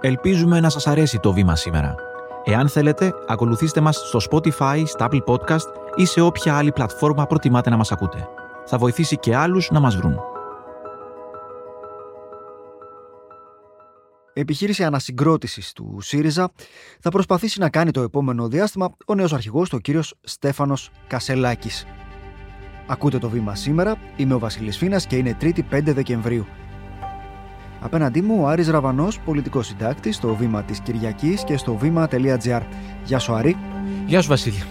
Ελπίζουμε να σας αρέσει το βήμα σήμερα. Εάν θέλετε, ακολουθήστε μας στο Spotify, στα Apple Podcast ή σε όποια άλλη πλατφόρμα προτιμάτε να μας ακούτε. Θα βοηθήσει και άλλους να μας βρουν. επιχείρηση ανασυγκρότησης του ΣΥΡΙΖΑ θα προσπαθήσει να κάνει το επόμενο διάστημα ο νέος αρχηγός, ο κύριος Στέφανος Κασελάκης. Ακούτε το βήμα σήμερα, είμαι ο Βασίλης Φίνας και είναι 3η 5 Δεκεμβρίου. Απέναντί μου ο Άρης Ραβανός, πολιτικός συντάκτης στο βήμα της Κυριακής και στο βήμα.gr. Γεια σου Άρη. Γεια σου Βασίλη.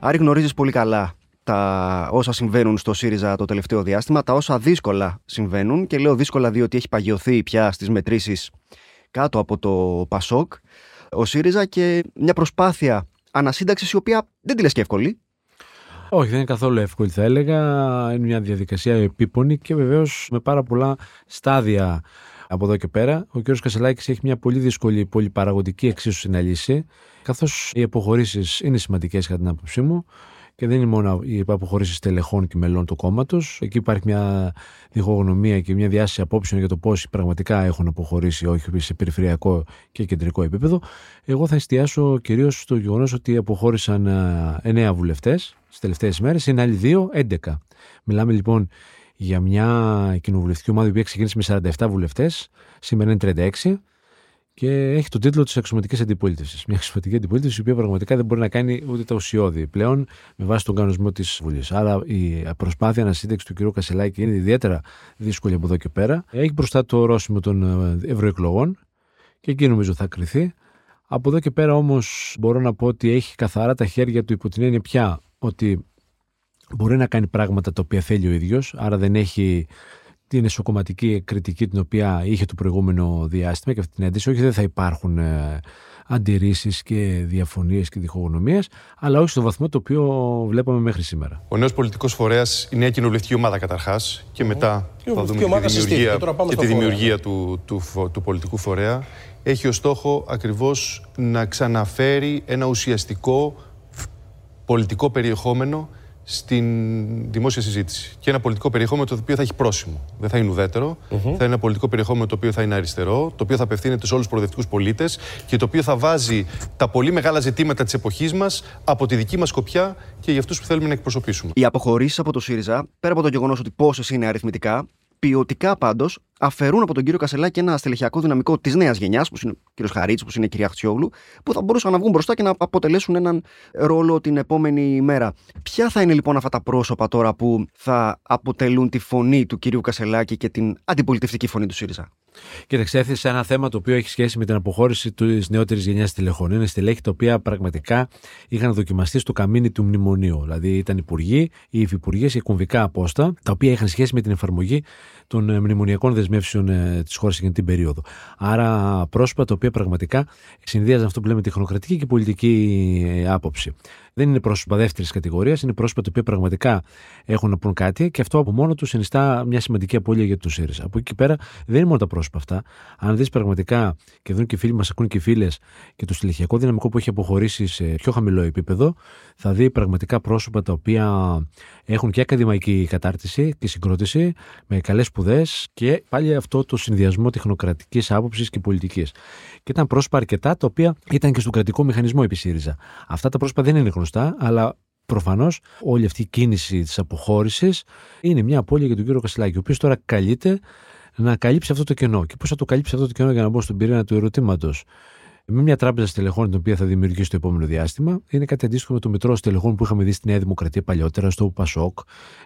Άρη γνωρίζεις πολύ καλά τα όσα συμβαίνουν στο ΣΥΡΙΖΑ το τελευταίο διάστημα, τα όσα δύσκολα συμβαίνουν και λέω δύσκολα διότι έχει παγιωθεί πια στις μετρήσεις κάτω από το ΠΑΣΟΚ ο ΣΥΡΙΖΑ και μια προσπάθεια ανασύνταξης η οποία δεν τη λες και εύκολη. Όχι, δεν είναι καθόλου εύκολη θα έλεγα. Είναι μια διαδικασία επίπονη και βεβαίως με πάρα πολλά στάδια από εδώ και πέρα. Ο κ. Κασελάκης έχει μια πολύ δύσκολη πολυπαραγωγική εξίσωση να λύσει, καθώς οι αποχωρήσεις είναι σημαντικές κατά την άποψή μου και δεν είναι μόνο οι αποχωρήσεις τελεχών και μελών του κόμματος. Εκεί υπάρχει μια διχογνωμία και μια διάσταση απόψεων για το πόσοι πραγματικά έχουν αποχωρήσει, όχι σε περιφερειακό και κεντρικό επίπεδο. Εγώ θα εστιάσω κυρίως στο γεγονός ότι αποχώρησαν 9 ε, βουλευτές τι τελευταίες μέρες, είναι άλλοι δύο, 11. Μιλάμε λοιπόν για μια κοινοβουλευτική ομάδα που ξεκίνησε με 47 βουλευτές, σήμερα είναι 36 και έχει τον τίτλο της αξιωματική αντιπολίτευσης. Μια αξιωματική αντιπολίτευση η οποία πραγματικά δεν μπορεί να κάνει ούτε τα ουσιώδη πλέον με βάση τον κανονισμό της Βουλής. Άρα η προσπάθεια ανασύνταξης του κ. Κασελάκη είναι ιδιαίτερα δύσκολη από εδώ και πέρα. Έχει μπροστά το ορόσημο των ε, ευρωεκλογών και εκεί νομίζω θα κρυθεί. Από εδώ και πέρα όμως μπορώ να πω ότι έχει καθαρά τα χέρια του υπό την έννοια πια ότι μπορεί να κάνει πράγματα τα οποία θέλει ο ίδιος, άρα δεν έχει την εσωκομματική κριτική την οποία είχε το προηγούμενο διάστημα και αυτή την ένταση. Όχι, δεν θα υπάρχουν ε, αντιρρήσεις και διαφωνίες και διχογνωμίες, αλλά όχι στο βαθμό το οποίο βλέπαμε μέχρι σήμερα. Ο νέος πολιτικός φορέας, η νέα κοινοβουλευτική ομάδα καταρχάς, και μετά θα δούμε τη δημιουργία, και τη δημιουργία του, του, του, πολιτικού φορέα, έχει ως στόχο ακριβώς να ξαναφέρει ένα ουσιαστικό πολιτικό περιεχόμενο στην δημόσια συζήτηση. Και ένα πολιτικό περιεχόμενο το οποίο θα έχει πρόσημο. Δεν θα είναι ουδέτερο. Θα είναι ένα πολιτικό περιεχόμενο το οποίο θα είναι αριστερό, το οποίο θα απευθύνεται σε όλους τους προοδευτικούς πολίτες και το οποίο θα βάζει τα πολύ μεγάλα ζητήματα της εποχής μας από τη δική μας σκοπιά και για αυτούς που θέλουμε να εκπροσωπήσουμε. Οι αποχωρήσεις από το ΣΥΡΙΖΑ, πέρα από το γεγονός ότι πόσες είναι αριθμητικά, ποιοτικά πάντως αφαιρούν από τον κύριο Κασελάκη ένα στελεχειακό δυναμικό της νέας γενιάς, που είναι ο κύριος Χαρίτσης, που είναι η κυρία Χτσιόγλου, που θα μπορούσαν να βγουν μπροστά και να αποτελέσουν έναν ρόλο την επόμενη μέρα. Ποια θα είναι λοιπόν αυτά τα πρόσωπα τώρα που θα αποτελούν τη φωνή του κυρίου Κασελάκη και την αντιπολιτευτική φωνή του ΣΥΡΙΖΑ; Κοίταξε, έθεσε ένα θέμα το οποίο έχει σχέση με την αποχώρηση της νεότερης γενιάς τηλεχών. Είναι στελέχη τα οποία πραγματικά είχαν δοκιμαστεί στο καμίνι του μνημονίου. Δηλαδή ήταν υπουργοί ή υφυπουργοί σε κομβικά απόστα, τα οποία είχαν σχέση με την εφαρμογή των ε, μνημονιακών δεσμεύσεων ε, της χώρας εκείνη την περίοδο. Άρα πρόσωπα τα οποία πραγματικά συνδύαζαν αυτό που λέμε τεχνοκρατική και πολιτική ε, άποψη. Δεν είναι πρόσωπα δεύτερης κατηγορίας, είναι πρόσωπα τα οποία πραγματικά έχουν να πούν κάτι και αυτό από μόνο τους συνιστά μια σημαντική απώλεια για τους ΣΥΡΙΖΑ. Από εκεί και πέρα δεν είναι μόνο τα πρόσωπα αυτά. Αν δεις πραγματικά και δουν και οι φίλοι μας, ακούν και οι φίλες και το στελεχειακό δυναμικό που έχει αποχωρήσει σε πιο χαμηλό επίπεδο, θα δει πραγματικά πρόσωπα τα οποία έχουν και ακαδημαϊκή κατάρτιση και συγκρότηση με καλές σπουδές και πάλι αυτό το συνδυασμό τεχνοκρατικής άποψης και πολιτικής. Και ήταν πρόσωπα αρκετά τα οποία ήταν και στον κρατικό μηχανισμό επί ΣΥΡΙΖΑ. Αυτά τα πρόσωπα δεν είναι γνωστά, αλλά προφανώς όλη αυτή η κίνηση της αποχώρησης είναι μια απώλεια για τον κύριο Κασιλάκη, ο οποίος τώρα καλείται να καλύψει αυτό το κενό. Και πώς θα το καλύψει αυτό το κενό για να μπω στον πυρήνα του ερωτήματος; Με μια τράπεζα στελεχών την οποία θα δημιουργήσει το επόμενο διάστημα. Είναι κάτι αντίστοιχο με το μετρό στελεχών που είχαμε δει στη Νέα Δημοκρατία παλιότερα, στο Πασόκ.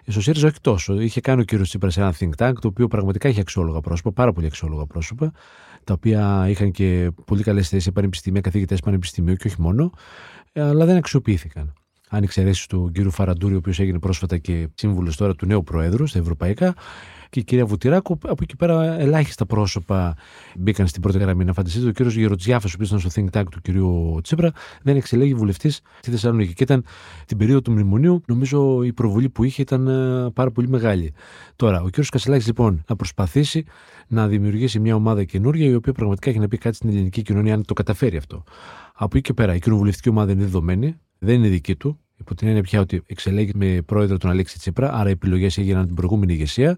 Στο ΣΥΡΙΖΑ όχι τόσο. Είχε κάνει ο κύριος Τσίπρα ένα think tank, το οποίο πραγματικά είχε αξιόλογα πρόσωπα, πάρα πολύ αξιόλογα πρόσωπα, τα οποία είχαν και πολύ καλές θέσεις πανεπιστήμια, καθηγητές πανεπιστημίου και όχι μόνο, αλλά δεν αξιοποιήθηκαν. Αν εξαιρέσεις του κύριου Φαραντούρη, ο οποίος έγινε πρόσφατα και σύμβουλος τώρα του νέου Προέδρου στα Ευρωπαϊκά, και η κυρία Βουτυράκου. Από εκεί πέρα ελάχιστα πρόσωπα μπήκαν στην πρώτη γραμμή. Να φανταστείτε, ο κύριος Γεροτζιάφα, ο οποίος ήταν στο think tank του κυρίου Τσίπρα, δεν εξελέγει βουλευτής στη Θεσσαλονίκη. Και ήταν την περίοδο του μνημονίου, νομίζω η προβολή που είχε ήταν ε, πάρα πολύ μεγάλη. Τώρα, ο κύριος Κασελάκης λοιπόν να προσπαθήσει να δημιουργήσει μια ομάδα καινούργια, η οποία πραγματικά έχει να πει κάτι στην ελληνική κοινωνία, αν το καταφέρει αυτό. Από εκεί και πέρα, η κοινοβουλευτική ομάδα είναι δεδομένη, δεν είναι δική του. Υπό την έννοια πια ότι εξελέγει με πρόεδρο τον Αλέξη Τσίπρα, άρα οι επιλογές έγιναν την προηγούμενη ηγεσία.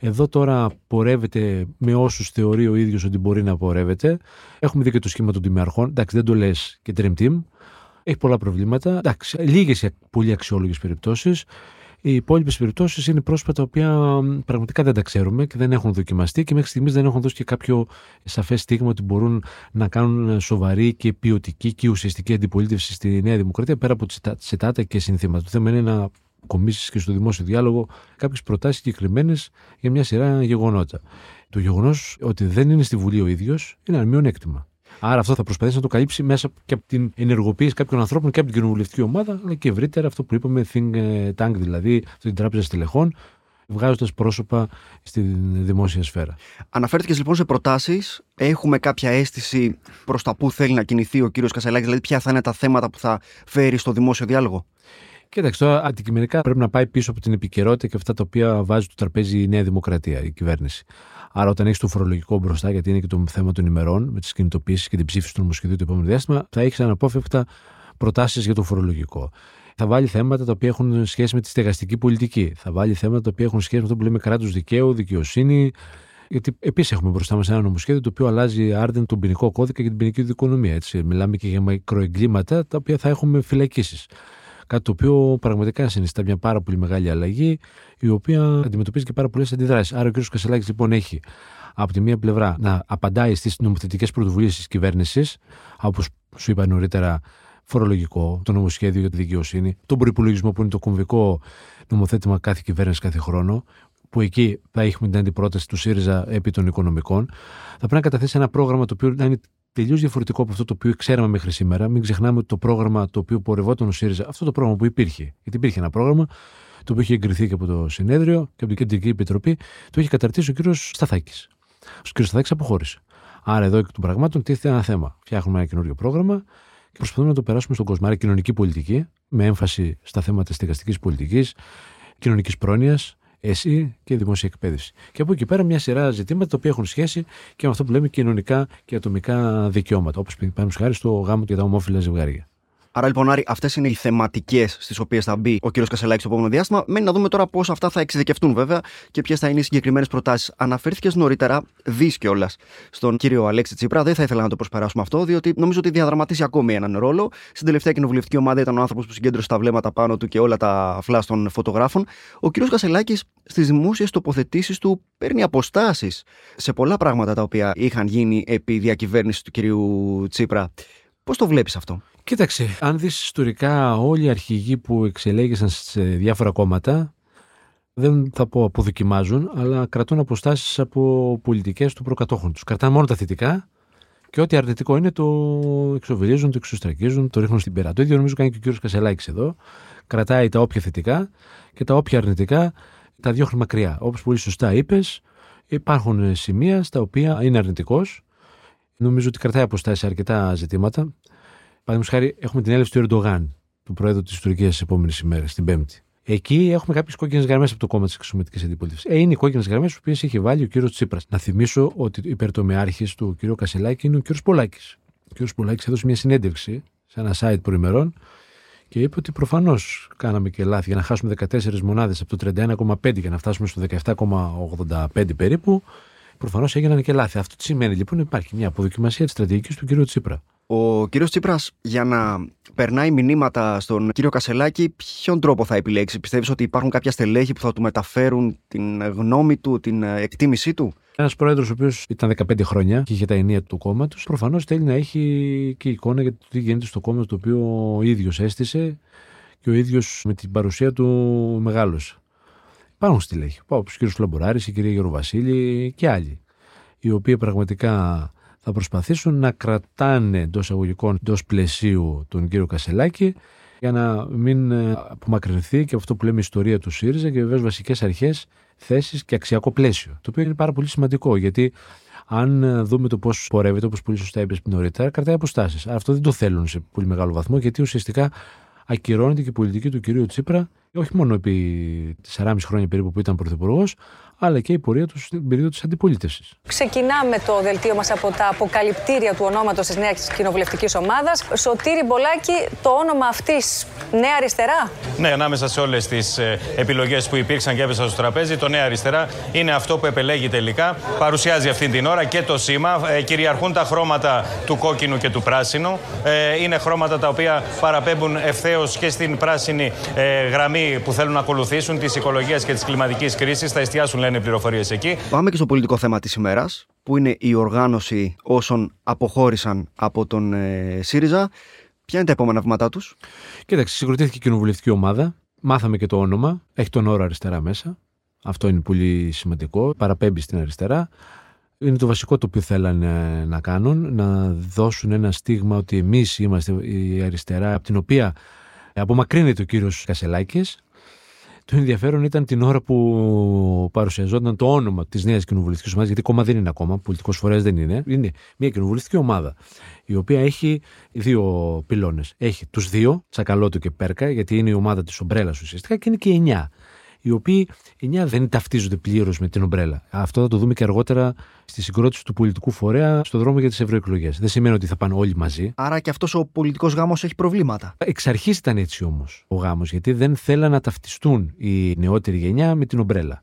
Εδώ τώρα πορεύεται με όσους θεωρεί ο ίδιος ότι μπορεί να πορεύεται. Έχουμε δει και το σχήμα των τιμιαρχών. Εντάξει, δεν το λες και dream team. Έχει πολλά προβλήματα. Εντάξει, λίγες πολύ αξιόλογες περιπτώσεις. Οι υπόλοιπες περιπτώσεις είναι πρόσωπα τα οποία πραγματικά δεν τα ξέρουμε και δεν έχουν δοκιμαστεί και μέχρι στιγμής δεν έχουν δώσει και κάποιο σαφές στίγμα ότι μπορούν να κάνουν σοβαρή και ποιοτική και ουσιαστική αντιπολίτευση στη Νέα Δημοκρατία πέρα από τις τσιτάτα και συνθήματα. Το θέμα είναι να κομίσεις και στο δημόσιο διάλογο κάποιες προτάσεις συγκεκριμένες για μια σειρά γεγονότα. Το γεγονός ότι δεν είναι στη Βουλή ο ίδιος είναι ένα μειονέκτημα. Άρα αυτό θα προσπαθήσει να το καλύψει μέσα και από την ενεργοποίηση κάποιων ανθρώπων και από την κοινοβουλευτική ομάδα, αλλά και ευρύτερα αυτό που είπαμε, think tank δηλαδή, την τράπεζα στελεχών, βγάζοντας πρόσωπα στη δημόσια σφαίρα. Αναφέρθηκες λοιπόν σε προτάσεις. Έχουμε κάποια αίσθηση προς τα πού θέλει να κινηθεί ο κύριος Κασελάκης, δηλαδή ποια θα είναι τα θέματα που θα φέρει στο δημόσιο διάλογο; Κοίταξε, τώρα αντικειμενικά πρέπει να πάει πίσω από την επικαιρότητα και αυτά τα οποία βάζει στο τραπέζι η Νέα Δημοκρατία, η κυβέρνηση. Άρα, όταν έχεις το φορολογικό μπροστά, γιατί είναι και το θέμα των ημερών, με τις κινητοποιήσεις και την ψήφιση του νομοσχεδίου το επόμενο διάστημα, θα έχεις αναπόφευκτα προτάσεις για το φορολογικό. Θα βάλει θέματα τα οποία έχουν σχέση με τη στεγαστική πολιτική. Θα βάλει θέματα τα οποία έχουν σχέση με αυτό που λέμε κράτος δικαίου, δικαιοσύνη. Γιατί επίσης έχουμε μπροστά μας ένα νομοσχέδιο το οποίο αλλάζει άρδεν τον ποινικό κώδικα και την ποινική δικονομία. Έτσι. Μιλάμε και για μικροεγκλήματα τα οποία θα έχουμε φυλακίσεις. Κάτι το οποίο πραγματικά συνιστά μια πάρα πολύ μεγάλη αλλαγή, η οποία αντιμετωπίζει και πάρα πολλές αντιδράσεις. Άρα ο κ. Κασελάκης λοιπόν έχει από τη μία πλευρά να απαντάει στις νομοθετικές πρωτοβουλίες της κυβέρνησης, όπως σου είπα νωρίτερα, φορολογικό, το νομοσχέδιο για τη δικαιοσύνη, τον προπολογισμό που είναι το κομβικό νομοθέτημα κάθε κυβέρνηση κάθε χρόνο, που εκεί θα έχουμε την αντιπρόταση του ΣΥΡΙΖΑ επί των οικονομικών. Θα πρέπει να καταθέσει ένα πρόγραμμα το οποίο να είναι τελείως διαφορετικό από αυτό το οποίο ξέραμε μέχρι σήμερα. Μην ξεχνάμε ότι το πρόγραμμα το οποίο πορευόταν ο ΣΥΡΙΖΑ, αυτό το πρόγραμμα που υπήρχε, γιατί υπήρχε ένα πρόγραμμα το οποίο είχε εγκριθεί και από το συνέδριο και από την Κεντρική Επιτροπή, το είχε καταρτήσει ο κ. Σταθάκης. Ο κ. Σταθάκης αποχώρησε. Άρα εδώ εκ των πραγμάτων τίθεται ένα θέμα. Φτιάχνουμε ένα καινούριο πρόγραμμα και προσπαθούμε να το περάσουμε στον κόσμο. Άρα κοινωνική πολιτική, με έμφαση στα θέματα στεγαστικής πολιτικής, κοινωνικής πρόνοιας, εσύ και δημόσια εκπαίδευση. Και από εκεί πέρα μια σειρά ζητήματα τα οποία έχουν σχέση και με αυτό που λέμε κοινωνικά και ατομικά δικαιώματα. Όπως παραδείγματος χάρη στο γάμο και τα ομόφυλα ζευγάρια. Άρα λοιπόν, Άρη, αυτές είναι οι θεματικές στις οποίες θα μπει ο κύριος Κασελάκης στο επόμενο διάστημα. Μένει να δούμε τώρα πώς αυτά θα εξειδικευτούν βέβαια και ποιες θα είναι οι συγκεκριμένες προτάσεις. Αναφέρθηκες νωρίτερα, δεις κιόλας, στον κύριο Αλέξη Τσίπρα. Δεν θα ήθελα να το προσπεράσουμε αυτό, διότι νομίζω ότι διαδραματίζει ακόμη έναν ρόλο. Στην τελευταία κοινοβουλευτική ομάδα ήταν ο άνθρωπος που συγκέντρωσε τα βλέμματα πάνω του και όλα τα φλά των φωτογράφων. Ο κύριος Κασελάκης στις δημόσιες τοποθετήσεις του παίρνει αποστάσεις σε πολλά πράγματα τα οποία είχαν γίνει επί διακυβέρνησης του κυρίου Τσίπρα. Πώς το βλέπεις αυτό; Κοίταξε, αν δεις ιστορικά όλοι οι αρχηγοί που εξελέγησαν σε διάφορα κόμματα, δεν θα πω αποδοκιμάζουν, αλλά κρατούν αποστάσεις από πολιτικές του προκατόχων τους. Κρατάνε μόνο τα θετικά και ό,τι αρνητικό είναι το εξοβελίζουν, το εξωστρακίζουν, το ρίχνουν στην πέρα. Το ίδιο νομίζω κάνει και ο κύριος Κασελάκης εδώ. Κρατάει τα όποια θετικά και τα όποια αρνητικά τα διώχνει μακριά. Όπως πολύ σωστά είπες, υπάρχουν σημεία στα οποία είναι αρνητικός. Νομίζω ότι κρατάει αποστάσεις σε αρκετά ζητήματα. Παραδείγματος χάρη, έχουμε την έλευση του Ερντογάν, του Προέδρου της Τουρκίας, τι επόμενες ημέρες, την Πέμπτη. Εκεί έχουμε κάποιες κόκκινες γραμμές από το κόμμα της εξωματική αντιπολίτευσης. Ε, είναι οι κόκκινες γραμμές, τις οποίες έχει βάλει ο κύριος Τσίπρας. Να θυμίσω ότι υπερτομιάρχη του κύριο Κασελάκη είναι ο κύριος Πολάκης. Ο κύριος Πολάκης έδωσε μια συνέντευξη σε ένα site προημερών και είπε ότι προφανώς κάναμε και λάθη για να χάσουμε 14 μονάδες από το 31,5 για να φτάσουμε στο 17,85 περίπου. Προφανώς έγιναν και λάθη. Αυτό τι σημαίνει λοιπόν; Υπάρχει μια αποδοκιμασία της στρατηγικής του κ. Τσίπρα. Ο κύριος Τσίπρας, για να περνάει μηνύματα στον κύριο Κασελάκη, ποιον τρόπο θα επιλέξει, Πιστεύεις ότι υπάρχουν κάποια στελέχη που θα του μεταφέρουν την γνώμη του, την εκτίμησή του; Ένας πρόεδρος, ο οποίος ήταν 15 χρόνια και είχε τα ενία του κόμματο, προφανώς θέλει να έχει και εικόνα για το τι γίνεται στο κόμμα το οποίο ο ίδιος έστησε και ο ίδιος με την παρουσία του μεγάλωσε. Υπάρχουν στελέχη, όπω ο κ. Φλαμποράρης, η κυρία Γεροβασίλη και άλλοι, οι οποίοι πραγματικά θα προσπαθήσουν να κρατάνε εντός αγωγικών εντός πλαισίου τον κύριο Κασελάκη για να μην ε, απομακρυνθεί και αυτό που λέμε ιστορία του ΣΥΡΙΖΑ και βεβαίως βασικές αρχές, θέσεις και αξιακό πλαίσιο. Το οποίο είναι πάρα πολύ σημαντικό γιατί αν ε, δούμε το πώς πορεύεται, όπως πολύ σωστά είπες νωρίτερα, κρατάει αποστάσεις. Αυτό δεν το θέλουν σε πολύ μεγάλο βαθμό γιατί ουσιαστικά ακυρώνεται και η πολιτική του κυρίου Τσίπρα όχι μόνο επί 4,5 χρόνια περίπου που ήταν πρωθυπουργός, αλλά και η πορεία τους στην περίοδο της αντιπολίτευσης. Ξεκινάμε το δελτίο μας από τα αποκαλυπτήρια του ονόματος της νέας κοινοβουλευτικής ομάδας. Σωτήρη Μπολάκη, το όνομα αυτής Νέα Αριστερά; Ναι, ανάμεσα σε όλες τις ε, επιλογές που υπήρξαν και έπεσαν στο τραπέζι, το Νέα Αριστερά είναι αυτό που επελέγει τελικά. Παρουσιάζει αυτή την ώρα και το σήμα. Ε, κυριαρχούν τα χρώματα του κόκκινου και του πράσινου. Ε, είναι χρώματα τα οποία παραπέμπουν ευθέως και στην πράσινη γραμμή που θέλουν να ακολουθήσουν της οικολογίας και της κλιματικής κρίσης. Θα εστιάσουν, λένε πληροφορίες εκεί. Πάμε και στο πολιτικό θέμα της ημέρας, που είναι η οργάνωση όσων αποχώρησαν από τον ε, ΣΥΡΙΖΑ. Ποια είναι τα επόμενα βήματά τους; Κοίταξε, συγκροτήθηκε η κοινοβουλευτική ομάδα. Μάθαμε και το όνομα. Έχει τον όρο αριστερά μέσα. Αυτό είναι πολύ σημαντικό. Παραπέμπει στην αριστερά. Είναι το βασικό το οποίο θέλανε να κάνουν, να δώσουν ένα στίγμα ότι εμείς είμαστε η αριστερά, από την οποία απομακρύνεται ο κύριος Κασελάκης. Το ενδιαφέρον ήταν την ώρα που παρουσιαζόταν το όνομα της νέας κοινοβουλευτικής ομάδας, γιατί κόμμα δεν είναι ακόμα, πολιτικός φορέας δεν είναι. Είναι μια κοινοβουλευτική ομάδα, η οποία έχει δύο πυλώνες. Έχει τους δύο, Τσακαλώτου και Πέρκα, γιατί είναι η ομάδα της ομπρέλας ουσιαστικά, και είναι και εννιά οι οποίοι εννιά δεν ταυτίζονται πλήρως με την ομπρέλα. Αυτό θα το δούμε και αργότερα στη συγκρότηση του πολιτικού φορέα στο δρόμο για τις ευρωεκλογές. Δεν σημαίνει ότι θα πάνε όλοι μαζί. Άρα και αυτός ο πολιτικός γάμος έχει προβλήματα. Εξ αρχής ήταν έτσι όμως ο γάμος, γιατί δεν θέλαν να ταυτιστούν η νεότερη γενιά με την ομπρέλα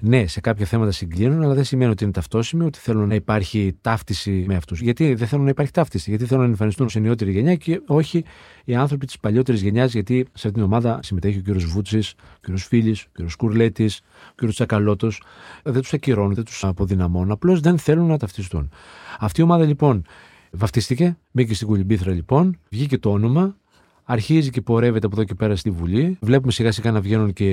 ναι, σε κάποια θέματα συγκλίνουν, αλλά δεν σημαίνει ότι είναι ταυτόσιμοι, ότι θέλουν να υπάρχει ταύτιση με αυτούς. Γιατί δεν θέλουν να υπάρχει ταύτιση, γιατί θέλουν να εμφανιστούν σε νεότερη γενιά και όχι οι άνθρωποι της παλιότερης γενιάς, γιατί σε αυτήν την ομάδα συμμετέχει ο κ. Βούτσης, ο κ. Φίλης, ο κ. Κουρλέτης, ο κ. Τσακαλώτος. Δεν τους ακυρώνουν, δεν τους αποδυναμώνουν. Απλώς δεν θέλουν να ταυτιστούν. Αυτή η ομάδα λοιπόν βαφτίστηκε, μπήκε στην κουλιμπήθρα λοιπόν, βγήκε το όνομα, Αρχίζει και πορεύεται από εδώ και πέρα στη Βουλή. Βλέπουμε σιγά σιγά να βγαίνουν και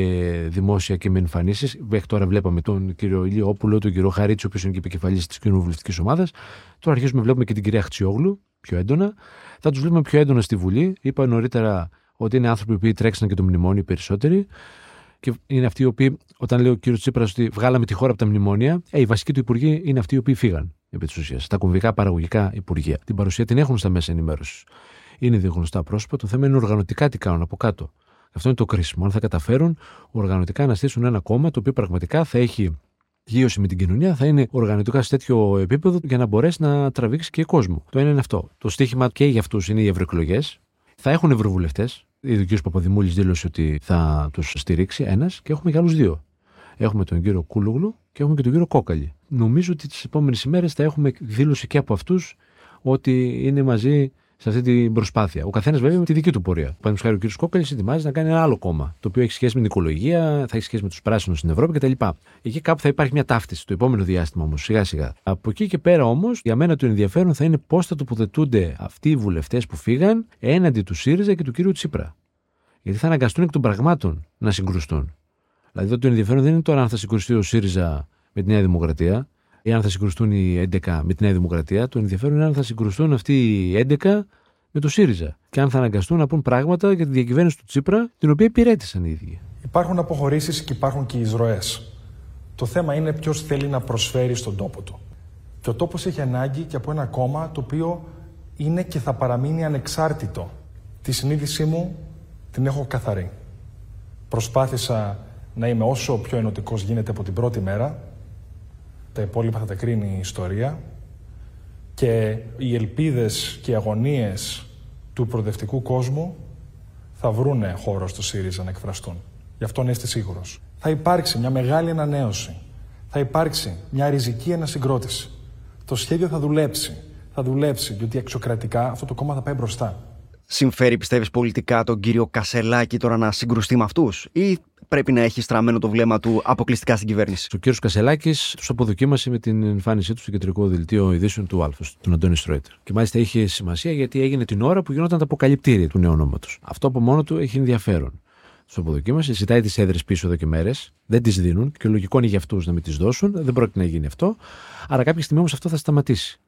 δημόσια και με εμφανίσεις. Μέχρι τώρα βλέπαμε τον κύριο Ηλιόπουλο, τον κύριο Χαρίτσο, ο οποίος είναι και επικεφαλής της κοινοβουλευτικής ομάδας. Τώρα αρχίζουμε να βλέπουμε και την κυρία Χτσιόγλου πιο έντονα. Θα τους βλέπουμε πιο έντονα στη Βουλή. Είπα νωρίτερα ότι είναι άνθρωποι που τρέξαν και το μνημόνιο περισσότεροι. Και είναι αυτοί οι οποίοι, όταν λέει ο κύριος Τσίπρας ότι βγάλαμε τη χώρα από τα μνημόνια, ε, οι βασικοί του υπουργοί είναι αυτοί οι οποίοι φύγαν επί της ουσίας. Τα κομβικά παραγωγικά υπουργεία. Την παρουσία την έχουν στα μέσα ενημέρωσης είναι δύο γνωστά πρόσωπα. Το θέμα είναι οργανωτικά τι κάνουν από κάτω. Αυτό είναι το κρίσιμο. Αν θα καταφέρουν οργανωτικά να στήσουν ένα κόμμα το οποίο πραγματικά θα έχει γύρωση με την κοινωνία, θα είναι οργανωτικά σε τέτοιο επίπεδο για να μπορέσει να τραβήξει και κόσμο. Το ένα είναι αυτό. Το στίχημα και για αυτούς είναι οι ευρωεκλογές. Θα έχουν ευρωβουλευτές. Ήδη ο κ. Παπαδημούλης δήλωσε ότι θα τους στηρίξει ένας και έχουμε και άλλους δύο. Έχουμε τον κύριο Κούλουγλου και έχουμε και τον κύριο Κόκαλη. Νομίζω ότι τις επόμενες ημέρες θα έχουμε δήλωση και από αυτούς ότι είναι μαζί σε αυτή την προσπάθεια. Ο καθένας βέβαια με τη δική του πορεία. Παραδείγματο χάρη, ο κ. Κόκκαλη ετοιμάζει να κάνει ένα άλλο κόμμα, το οποίο έχει σχέση με την οικολογία, θα έχει σχέση με τους πράσινους στην Ευρώπη κτλ. Εκεί κάπου θα υπάρχει μια ταύτιση το επόμενο διάστημα όμως, σιγά σιγά. Από εκεί και πέρα όμως, για μένα το ενδιαφέρον θα είναι πώς θα τοποθετούνται αυτοί οι βουλευτές που φύγαν έναντι του ΣΥΡΙΖΑ και του κ. Τσίπρα. Γιατί θα αναγκαστούν εκ των πραγμάτων να συγκρουστούν. Δηλαδή το ενδιαφέρον δεν είναι τώρα αν θα συγκρουστεί ο ΣΥΡΙΖΑ με τη Νέα Δημοκρατία, ή αν θα συγκρουστούν οι 11 με τη Νέα Δημοκρατία. Το ενδιαφέρον είναι αν θα συγκρουστούν αυτοί οι 11 με το ΣΥΡΙΖΑ. Και αν θα αναγκαστούν να πούν πράγματα για τη διακυβέρνηση του Τσίπρα, την οποία υπηρέτησαν οι ίδιοι. Υπάρχουν αποχωρήσεις και υπάρχουν και εισρωέ. Το θέμα είναι ποιος θέλει να προσφέρει στον τόπο του. Και ο τόπος έχει ανάγκη και από ένα κόμμα το οποίο είναι και θα παραμείνει ανεξάρτητο. Τη συνείδησή μου την έχω καθαρή. Προσπάθησα να είμαι όσο πιο ενωτικός γίνεται από την πρώτη μέρα τα υπόλοιπα θα τα κρίνει η ιστορία και οι ελπίδες και οι αγωνίες του προοδευτικού κόσμου θα βρούνε χώρο στο ΣΥΡΙΖΑ να εκφραστούν. Γι' αυτό να είστε σίγουρος. Θα υπάρξει μια μεγάλη ανανέωση. Θα υπάρξει μια ριζική ανασυγκρότηση. Το σχέδιο θα δουλέψει. Θα δουλέψει, διότι εξωκρατικά αυτό το κόμμα θα πάει μπροστά. Συμφέρει, πιστεύεις, πολιτικά τον κύριο Κασελάκη τώρα να συγκρουστεί με αυτούς, ή πρέπει να έχει στραμμένο το βλέμμα του αποκλειστικά στην κυβέρνηση. Ο κύριος Κασελάκης τους αποδοκίμασε με την εμφάνισή του στο κεντρικό δελτίο ειδήσεων του Άλφα, τον Αντώνη Στρόιτερ. Και μάλιστα είχε σημασία γιατί έγινε την ώρα που γινόταν τα αποκαλυπτήρια του νέου ονόματο. Αυτό από μόνο του έχει ενδιαφέρον. Τους αποδοκίμασε, ζητάει τις έδρες πίσω εδώ και μέρες, δεν τις δίνουν και λογικό είναι για αυτούς να μην τις δώσουν, δεν πρόκειται να γίνει αυτό. Άρα κάποια στιγμή όμως αυτό θα σταματήσει.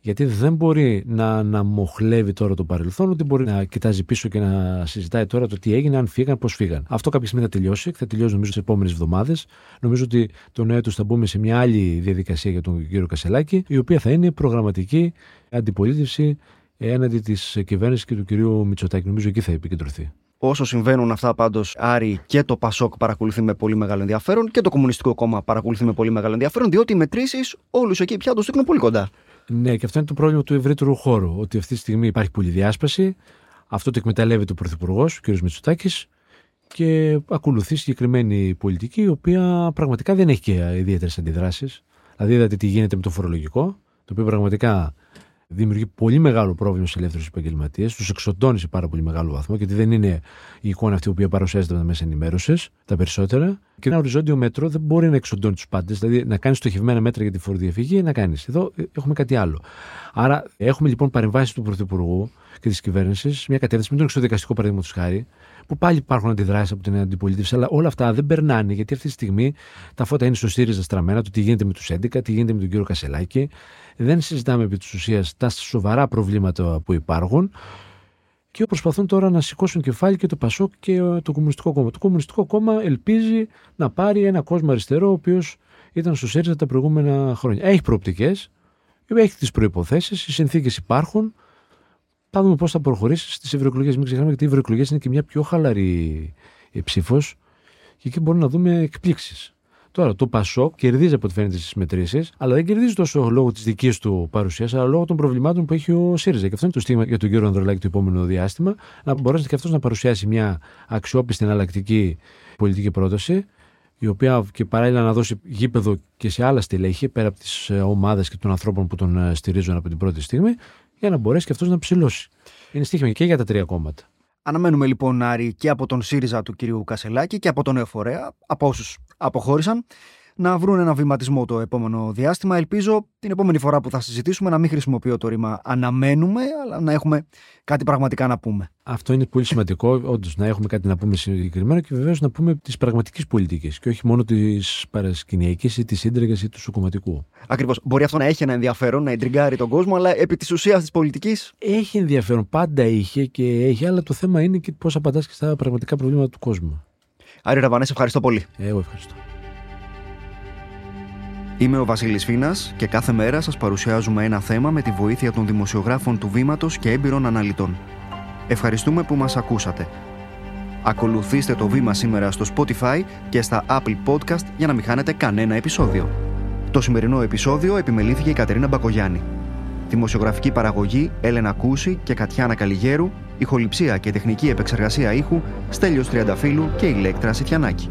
Γιατί δεν μπορεί να, να μοχλεύει τώρα το παρελθόν, ότι μπορεί να κοιτάζει πίσω και να συζητάει τώρα το τι έγινε, αν φύγαν, πώς φύγαν. Αυτό κάποια στιγμή θα τελειώσει και θα τελειώσει νομίζω τις επόμενες εβδομάδες. Νομίζω ότι το νέο του θα μπούμε σε μια άλλη διαδικασία για τον κύριο Κασελάκη, η οποία θα είναι προγραμματική αντιπολίτευση έναντι της κυβέρνησης και του κυρίου Μητσοτάκη. Νομίζω εκεί θα επικεντρωθεί. Όσο συμβαίνουν αυτά πάντως, Άρη και το Πασόκ παρακολουθεί με πολύ μεγάλο ενδιαφέρον και το Κομμουνιστικό Κόμμα παρακολουθεί με πολύ μεγάλο ενδιαφέρον, διότι οι μετρήσεις όλους εκεί πια το στείλουν πολύ κοντά. Ναι, και αυτό είναι το πρόβλημα του ευρύτερου χώρου. Ότι αυτή τη στιγμή υπάρχει πολυδιάσπαση. Αυτό το εκμεταλλεύεται ο Πρωθυπουργός, ο κ. Μητσοτάκης, και ακολουθεί συγκεκριμένη πολιτική, η οποία πραγματικά δεν έχει και ιδιαίτερες αντιδράσεις. Δηλαδή, είδατε τι γίνεται με το φορολογικό, το οποίο πραγματικά δημιουργεί πολύ μεγάλο πρόβλημα στους ελεύθερους επαγγελματίες, τους εξοντώνει σε πάρα πολύ μεγάλο βαθμό, γιατί δεν είναι η εικόνα αυτή που παρουσιάζεται με τα μέσα ενημέρωσης, τα περισσότερα. Και ένα οριζόντιο μέτρο δεν μπορεί να εξοντώνει τους πάντες, δηλαδή να κάνεις στοχευμένα μέτρα για τη φοροδιαφυγή, να κάνεις. Εδώ έχουμε κάτι άλλο. Άρα, έχουμε λοιπόν παρεμβάσεις του Πρωθυπουργού και της κυβέρνησης, μια κατεύθυνση με τον εξοδικαστικό παραδείγματος χάρη, που πάλι υπάρχουν αντιδράσεις από την αντιπολίτευση, αλλά όλα αυτά δεν περνάνε, γιατί αυτή τη στιγμή τα φώτα είναι στο ΣΥΡΙΖΑ στραμμένα, το τι γίνεται με τους 11, τι γίνεται με τον κύριο Κασελάκη. Δεν συζητάμε επί της ουσίας τα σοβαρά προβλήματα που υπάρχουν και προσπαθούν τώρα να σηκώσουν κεφάλι και το Πασόκ και το Κομμουνιστικό Κόμμα. Το Κομμουνιστικό Κόμμα ελπίζει να πάρει ένα κόσμο αριστερό, ο οποίος ήταν στο ΣΥΡΙΖΑ τα προηγούμενα χρόνια. Έχει προοπτικές, έχει τις προποθέσει, οι συνθήκες υπάρχουν θα δούμε πώς θα προχωρήσεις στις ευρωεκλογές. Μην ξεχνάμε γιατί οι ευρωεκλογές είναι και μια πιο χαλαρή ε, ψήφος και εκεί μπορούμε να δούμε εκπλήξεις. Τώρα, το Πασόκ κερδίζει από ό,τι φαίνεται στις μετρήσεις, αλλά δεν κερδίζει τόσο λόγω της δικής του παρουσίας, αλλά λόγω των προβλημάτων που έχει ο ΣΥΡΙΖΑ. Και αυτό είναι το στίγμα για τον κύριο Ανδρολάκη το επόμενο διάστημα, να μπορέσει και αυτός να παρουσιάσει μια αξιόπιστη εναλλακτική πολιτική πρόταση, η οποία και παράλληλα να δώσει γήπεδο και σε άλλα στελέχη, πέρα από τις ε, ομάδες και των ανθρώπων που τον ε, στηρίζουν από την πρώτη στιγμή, για να μπορέσει και αυτός να ψηλώσει. Είναι στοίχημα και για τα τρία κόμματα. Αναμένουμε λοιπόν, Άρη, και από τον ΣΥΡΙΖΑ του κυρίου Κασελάκη και από τον Εφορέα, από όσους αποχώρησαν, να βρουν ένα βηματισμό το επόμενο διάστημα. Ελπίζω την επόμενη φορά που θα συζητήσουμε να μην χρησιμοποιώ το ρήμα αναμένουμε, αλλά να έχουμε κάτι πραγματικά να πούμε. Αυτό είναι πολύ σημαντικό, όντως, να έχουμε κάτι να πούμε συγκεκριμένα και βεβαίως να πούμε τη πραγματική πολιτική και όχι μόνο τη παρασκηνιακή ή τη σύντριγα ή τους σοκομματικού. Ακριβώς. Μπορεί αυτό να έχει ένα ενδιαφέρον, να εντριγκάρει τον κόσμο, αλλά επί της ουσίας της πολιτικής; Έχει ενδιαφέρον. Πάντα είχε και έχει, αλλά το θέμα είναι και πώς απαντάς και στα πραγματικά προβλήματα του κόσμου. Άρη Ραβανέ, ευχαριστώ πολύ. Εγώ ευχαριστώ. Είμαι ο Βασίλης Φίνας και κάθε μέρα σας παρουσιάζουμε ένα θέμα με τη βοήθεια των δημοσιογράφων του Βήματος και έμπειρων αναλυτών. Ευχαριστούμε που μας ακούσατε. Ακολουθήστε το βήμα σήμερα στο Spotify και στα Apple Podcast για να μην χάνετε κανένα επεισόδιο. Το σημερινό επεισόδιο επιμελήθηκε η Κατερίνα Μπακογιάννη. Δημοσιογραφική παραγωγή Έλενα Κούση και Κατιάνα Καλιγέρου, ηχοληψία και τεχνική επεξεργασία ήχου Στέλιος Τριανταφύλου και Ηλέκτρα Σιτιανάκη.